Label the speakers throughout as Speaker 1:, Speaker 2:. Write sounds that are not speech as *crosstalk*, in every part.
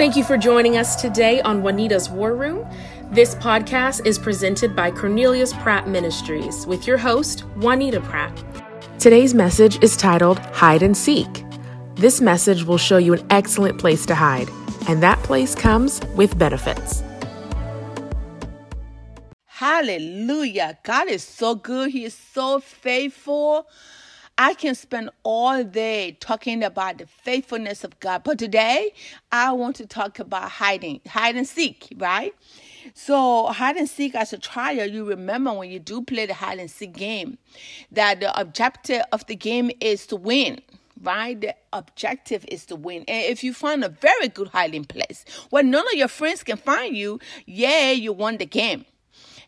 Speaker 1: Thank you for joining us today on Juanita's War Room. This podcast is presented by Cornelius Pratt Ministries with your host, Juanita Pratt. Today's message is titled Hide and Seek. This message will show you an excellent place to hide, and that place comes with benefits.
Speaker 2: Hallelujah. God is so good. He is so faithful. I can spend all day talking about the faithfulness of God. But today, I want to talk about hiding, hide and seek, right? So, hide and seek as a child, you remember when you do play the hide and seek game, that the objective of the game is to win right? The objective is to win. And if you find a very good hiding place where none of your friends can find you, yeah, you won the game.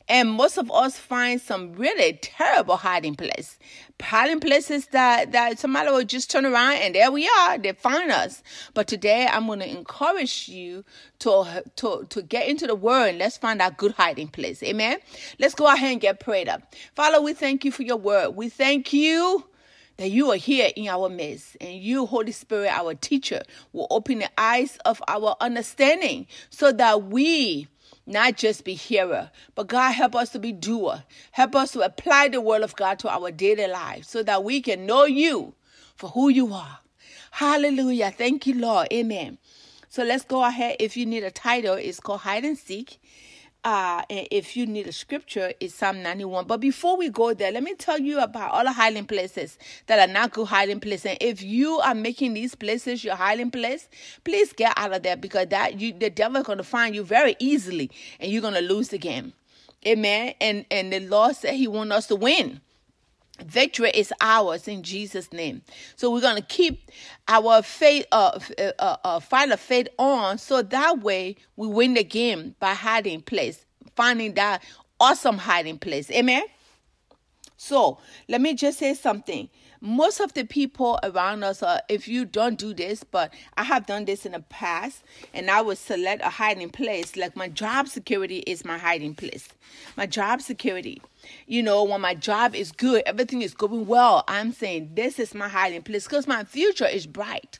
Speaker 2: And most of us find some really terrible hiding place. Hiding places that, that somebody will just turn around and there we are, they find us. But today I'm going to encourage you to, to, to get into the word and let's find our good hiding place. Amen. Let's go ahead and get prayed up. Father, we thank you for your word. We thank you that you are here in our midst and you, Holy Spirit, our teacher, will open the eyes of our understanding so that we not just be hearer, but God help us to be doer. Help us to apply the word of God to our daily life so that we can know you for who you are. Hallelujah. Thank you, Lord. Amen. So let's go ahead. If you need a title, it's called Hide and Seek uh, if you need a scripture, it's Psalm 91. But before we go there, let me tell you about all the hiding places that are not good hiding places. And if you are making these places your hiding place, please get out of there because that you the devil is going to find you very easily and you're going to lose the game. Amen. And and the Lord said He wants us to win. Victory is ours in Jesus' name. So we're going to keep our faith, uh, uh, uh, uh, fight of faith on so that way we win the game by hiding place, finding that awesome hiding place. Amen. So let me just say something most of the people around us are if you don't do this but i have done this in the past and i would select a hiding place like my job security is my hiding place my job security you know when my job is good everything is going well i'm saying this is my hiding place because my future is bright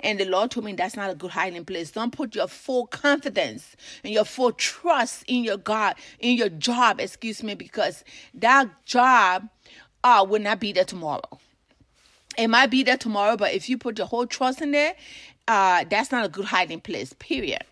Speaker 2: and the Lord told me that's not a good hiding place. Don't put your full confidence and your full trust in your God, in your job, excuse me, because that job uh, will not be there tomorrow. It might be there tomorrow, but if you put your whole trust in there, uh, that's not a good hiding place, period.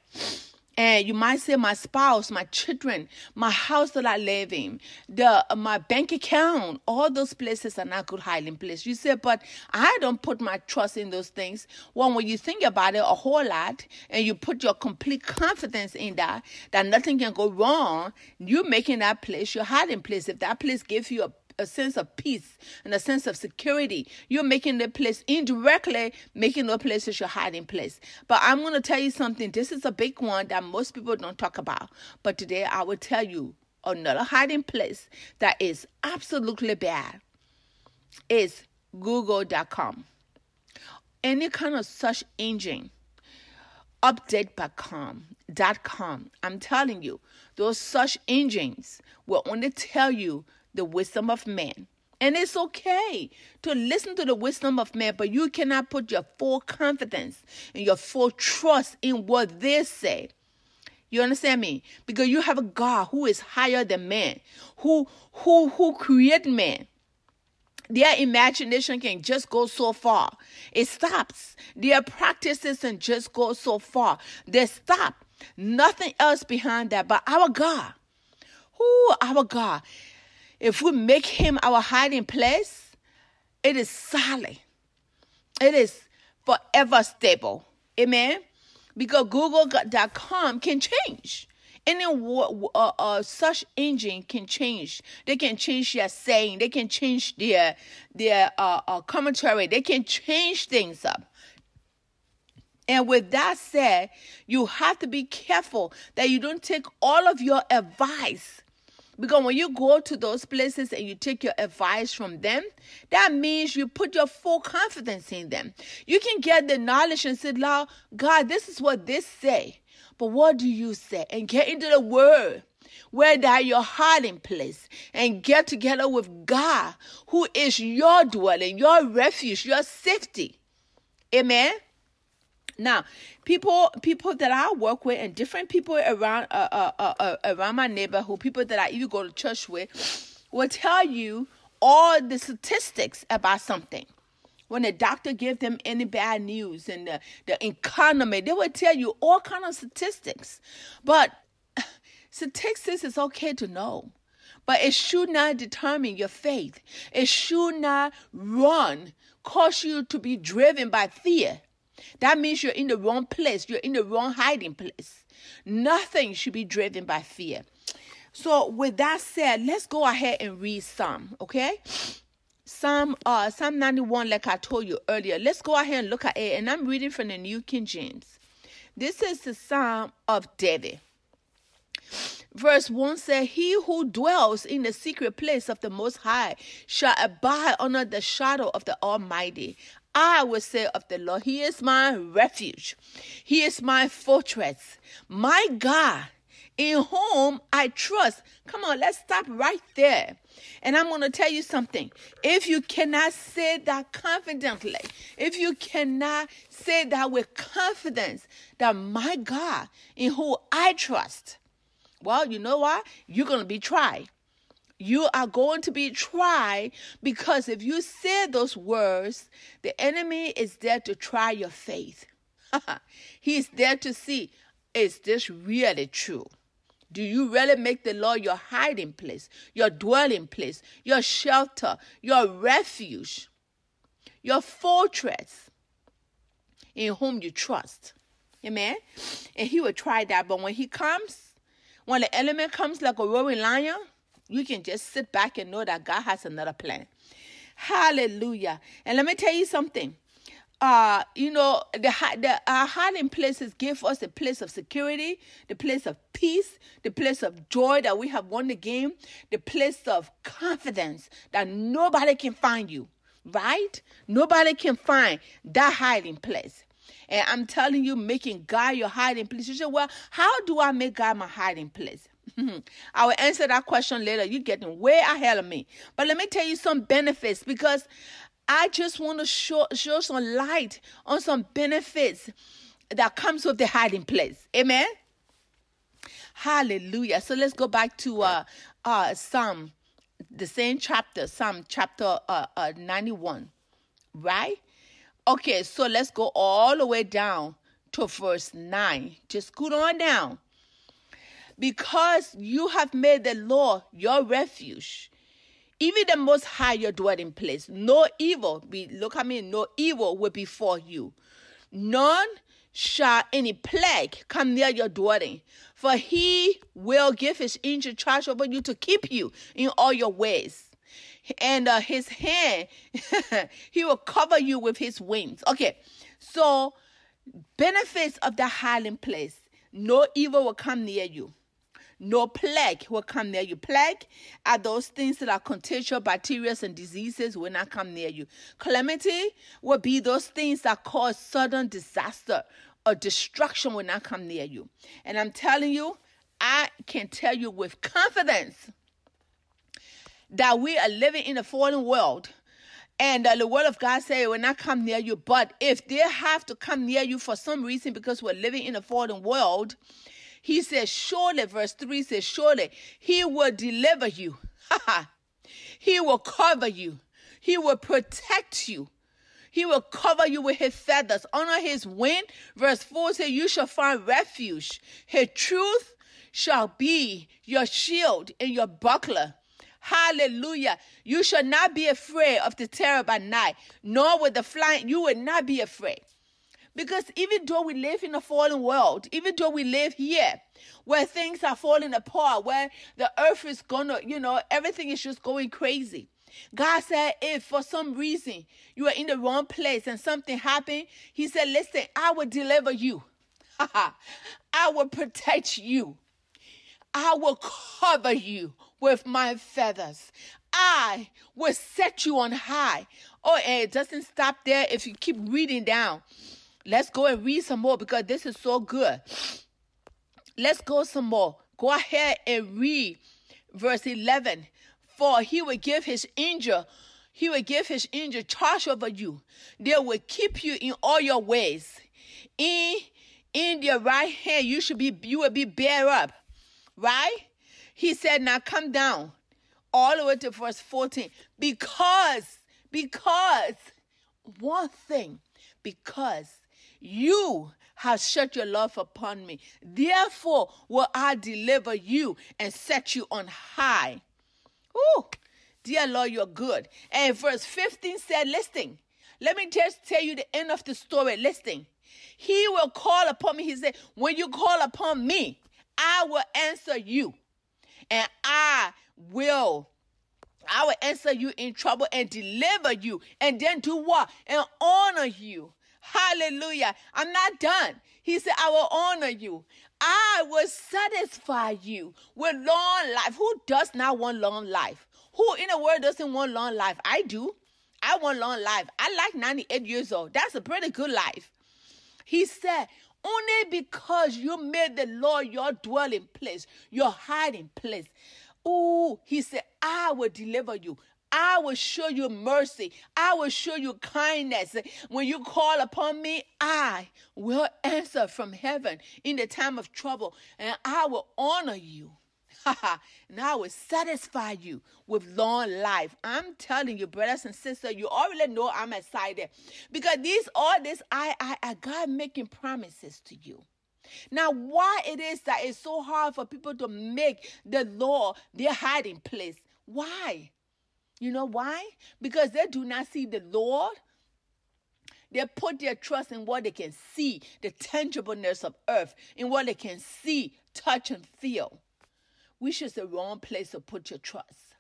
Speaker 2: And you might say, my spouse, my children, my house that I live in, the my bank account, all those places are not good hiding place. You say, but I don't put my trust in those things. Well, when you think about it a whole lot, and you put your complete confidence in that, that nothing can go wrong, you're making that place your hiding place. If that place gives you a a sense of peace and a sense of security. You're making the place indirectly, making the places your hiding place. But I'm going to tell you something. This is a big one that most people don't talk about. But today I will tell you another hiding place that is absolutely bad is google.com. Any kind of search engine update.com dot com i'm telling you those search engines will only tell you the wisdom of man. And it's okay to listen to the wisdom of man, but you cannot put your full confidence and your full trust in what they say. You understand me? Because you have a God who is higher than man, who who who created man. Their imagination can just go so far. It stops. Their practices can just go so far. They stop. Nothing else behind that but our God. Who our God if we make him our hiding place, it is solid. It is forever stable. Amen. Because Google.com can change. Any uh, uh, search engine can change. They can change their saying. They can change their their uh, uh, commentary. They can change things up. And with that said, you have to be careful that you don't take all of your advice because when you go to those places and you take your advice from them, that means you put your full confidence in them. You can get the knowledge and say, "Lord, God, this is what this say. But what do you say? And get into the word where that your hiding place and get together with God, who is your dwelling, your refuge, your safety. Amen. Now, people people that I work with and different people around uh, uh, uh, uh, around my neighborhood, people that I even go to church with, will tell you all the statistics about something. When the doctor give them any bad news and the, the economy, they will tell you all kind of statistics. But *sighs* statistics is okay to know, but it should not determine your faith. It should not run, cause you to be driven by fear. That means you're in the wrong place. You're in the wrong hiding place. Nothing should be driven by fear. So, with that said, let's go ahead and read Psalm, okay? Psalm uh Psalm 91, like I told you earlier. Let's go ahead and look at it. And I'm reading from the New King James. This is the Psalm of David. Verse 1 says, He who dwells in the secret place of the Most High shall abide under the shadow of the Almighty. I will say of the Lord, He is my refuge. He is my fortress. My God, in whom I trust. Come on, let's stop right there. And I'm going to tell you something. If you cannot say that confidently, if you cannot say that with confidence, that my God, in whom I trust, well, you know what? You're going to be tried. You are going to be tried because if you say those words, the enemy is there to try your faith. *laughs* He's there to see, is this really true? Do you really make the Lord your hiding place, your dwelling place, your shelter, your refuge, your fortress in whom you trust? Amen. And he will try that. But when he comes, when the element comes like a roaring lion, you can just sit back and know that God has another plan. Hallelujah. And let me tell you something. Uh, you know, the, the our hiding places give us a place of security, the place of peace, the place of joy that we have won the game, the place of confidence that nobody can find you, right? Nobody can find that hiding place. And I'm telling you, making God your hiding place. You say, well, how do I make God my hiding place? *laughs* I will answer that question later. You're getting way ahead of me. But let me tell you some benefits because I just want to show, show some light on some benefits that comes with the hiding place. Amen. Hallelujah. So let's go back to uh uh Psalm, the same chapter, Psalm chapter uh, uh 91. Right? Okay, so let's go all the way down to verse 9. Just scoot on down because you have made the Lord your refuge, even the most high your dwelling place. No evil be look at me, no evil will befall you. None shall any plague come near your dwelling, for he will give his angel charge over you to keep you in all your ways. And uh, his hand, *laughs* he will cover you with his wings. Okay, so benefits of the hiding place no evil will come near you. No plague will come near you. Plague are those things that are contagious, bacteria, and diseases will not come near you. Calamity will be those things that cause sudden disaster or destruction will not come near you. And I'm telling you, I can tell you with confidence that we are living in a fallen world. And uh, the word of God says it will not come near you. But if they have to come near you for some reason because we're living in a fallen world, he says, Surely, verse 3 says, Surely he will deliver you. *laughs* he will cover you. He will protect you. He will cover you with his feathers. Under his wing, verse 4 says, You shall find refuge. His truth shall be your shield and your buckler. Hallelujah. You shall not be afraid of the terror by night, nor with the flying. You will not be afraid. Because even though we live in a fallen world, even though we live here where things are falling apart, where the earth is gonna, you know, everything is just going crazy. God said, if for some reason you are in the wrong place and something happened, He said, listen, I will deliver you. *laughs* I will protect you. I will cover you with my feathers. I will set you on high. Oh, and it doesn't stop there if you keep reading down. Let's go and read some more because this is so good. Let's go some more. Go ahead and read verse 11. For he will give his angel, he will give his angel charge over you. They will keep you in all your ways. in in your right hand, you should be you will be bear up. Right? He said, now come down. All the way to verse 14. Because, because one thing, because you have set your love upon me. Therefore will I deliver you and set you on high. Oh, dear Lord, you're good. And verse 15 said, listen, let me just tell you the end of the story. Listen, he will call upon me. He said, when you call upon me, I will answer you and I will I will answer you in trouble and deliver you and then do what? And honor you. Hallelujah. I'm not done. He said, I will honor you. I will satisfy you with long life. Who does not want long life? Who in the world doesn't want long life? I do. I want long life. I like 98 years old. That's a pretty good life. He said, only because you made the Lord your dwelling place, your hiding place. Oh, he said, I will deliver you. I will show you mercy. I will show you kindness. When you call upon me, I will answer from heaven in the time of trouble and I will honor you. *laughs* and I will satisfy you with long life. I'm telling you, brothers and sisters, you already know I'm excited because these all this I I, I God making promises to you. Now, why it is that it's so hard for people to make the law their hiding place? Why? You know why? Because they do not see the Lord. They put their trust in what they can see, the tangibleness of earth, in what they can see, touch, and feel. Which is the wrong place to put your trust.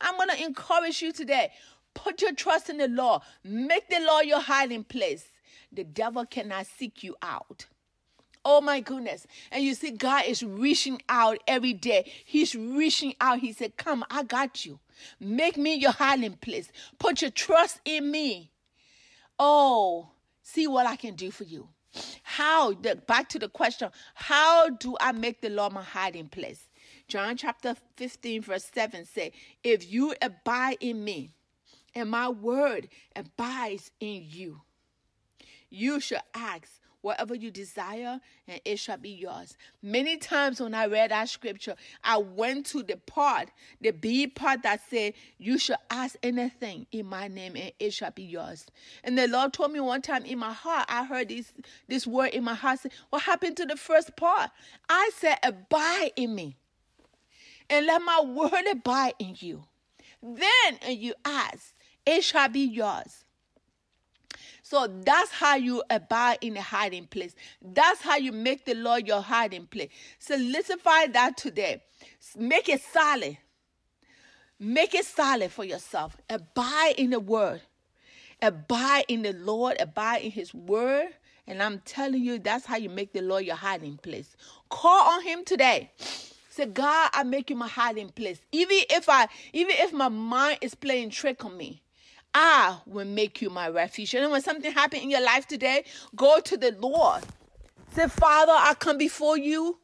Speaker 2: I'm going to encourage you today. Put your trust in the Lord. Make the Lord your hiding place. The devil cannot seek you out. Oh my goodness. And you see, God is reaching out every day. He's reaching out. He said, Come, I got you. Make me your hiding place. Put your trust in me. Oh, see what I can do for you. How, the, back to the question, how do I make the Lord my hiding place? John chapter 15, verse 7 say, If you abide in me, and my word abides in you, you shall ask whatever you desire, and it shall be yours. Many times when I read that scripture, I went to the part, the B part that said, You shall ask anything in my name, and it shall be yours. And the Lord told me one time in my heart, I heard this, this word in my heart say, What happened to the first part? I said, Abide in me, and let my word abide in you. Then, you ask, it shall be yours. So that's how you abide in a hiding place. That's how you make the Lord your hiding place. Solidify that today. Make it solid. Make it solid for yourself. Abide in the word. Abide in the Lord. Abide in his word. And I'm telling you, that's how you make the Lord your hiding place. Call on him today. Say, God, I make you my hiding place. Even if I, even if my mind is playing trick on me, I will make you my refuge. And when something happened in your life today, go to the Lord. Say, Father, I come before you.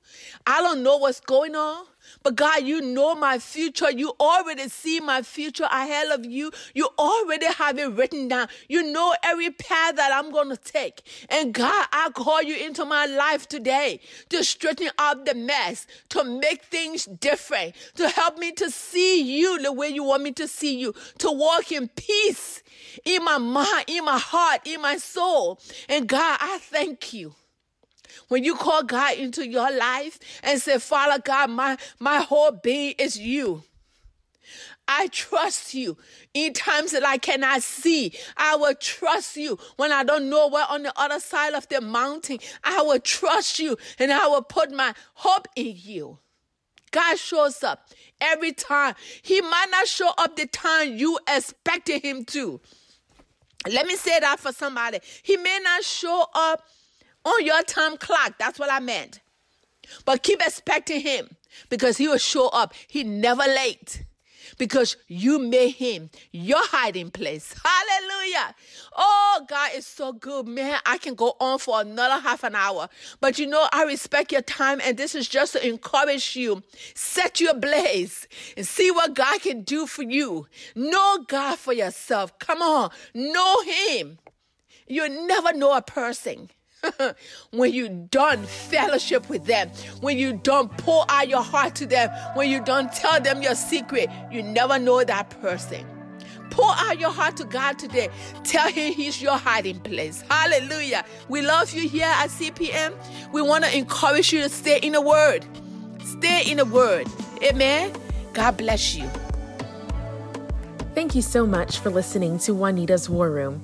Speaker 2: I don't know what's going on. But God, you know my future. You already see my future ahead of you. You already have it written down. You know every path that I'm going to take. And God, I call you into my life today to straighten up the mess, to make things different, to help me to see you the way you want me to see you, to walk in peace in my mind, in my heart, in my soul. And God, I thank you. When you call God into your life and say, Father God, my, my whole being is you. I trust you in times that I cannot see. I will trust you when I don't know where on the other side of the mountain. I will trust you and I will put my hope in you. God shows up every time. He might not show up the time you expected him to. Let me say that for somebody. He may not show up on your time clock. That's what I meant. But keep expecting him because he will show up. He never late because you made him your hiding place. Hallelujah. Oh, God is so good. Man, I can go on for another half an hour. But you know, I respect your time and this is just to encourage you. Set your blaze and see what God can do for you. Know God for yourself. Come on. Know him. You never know a person. *laughs* when you don't fellowship with them, when you don't pour out your heart to them, when you don't tell them your secret, you never know that person. Pour out your heart to God today. Tell Him He's your hiding place. Hallelujah. We love you here at CPM. We want to encourage you to stay in the Word. Stay in the Word. Amen. God bless you.
Speaker 1: Thank you so much for listening to Juanita's War Room.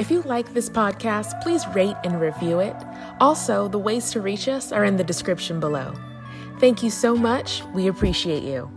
Speaker 1: If you like this podcast, please rate and review it. Also, the ways to reach us are in the description below. Thank you so much. We appreciate you.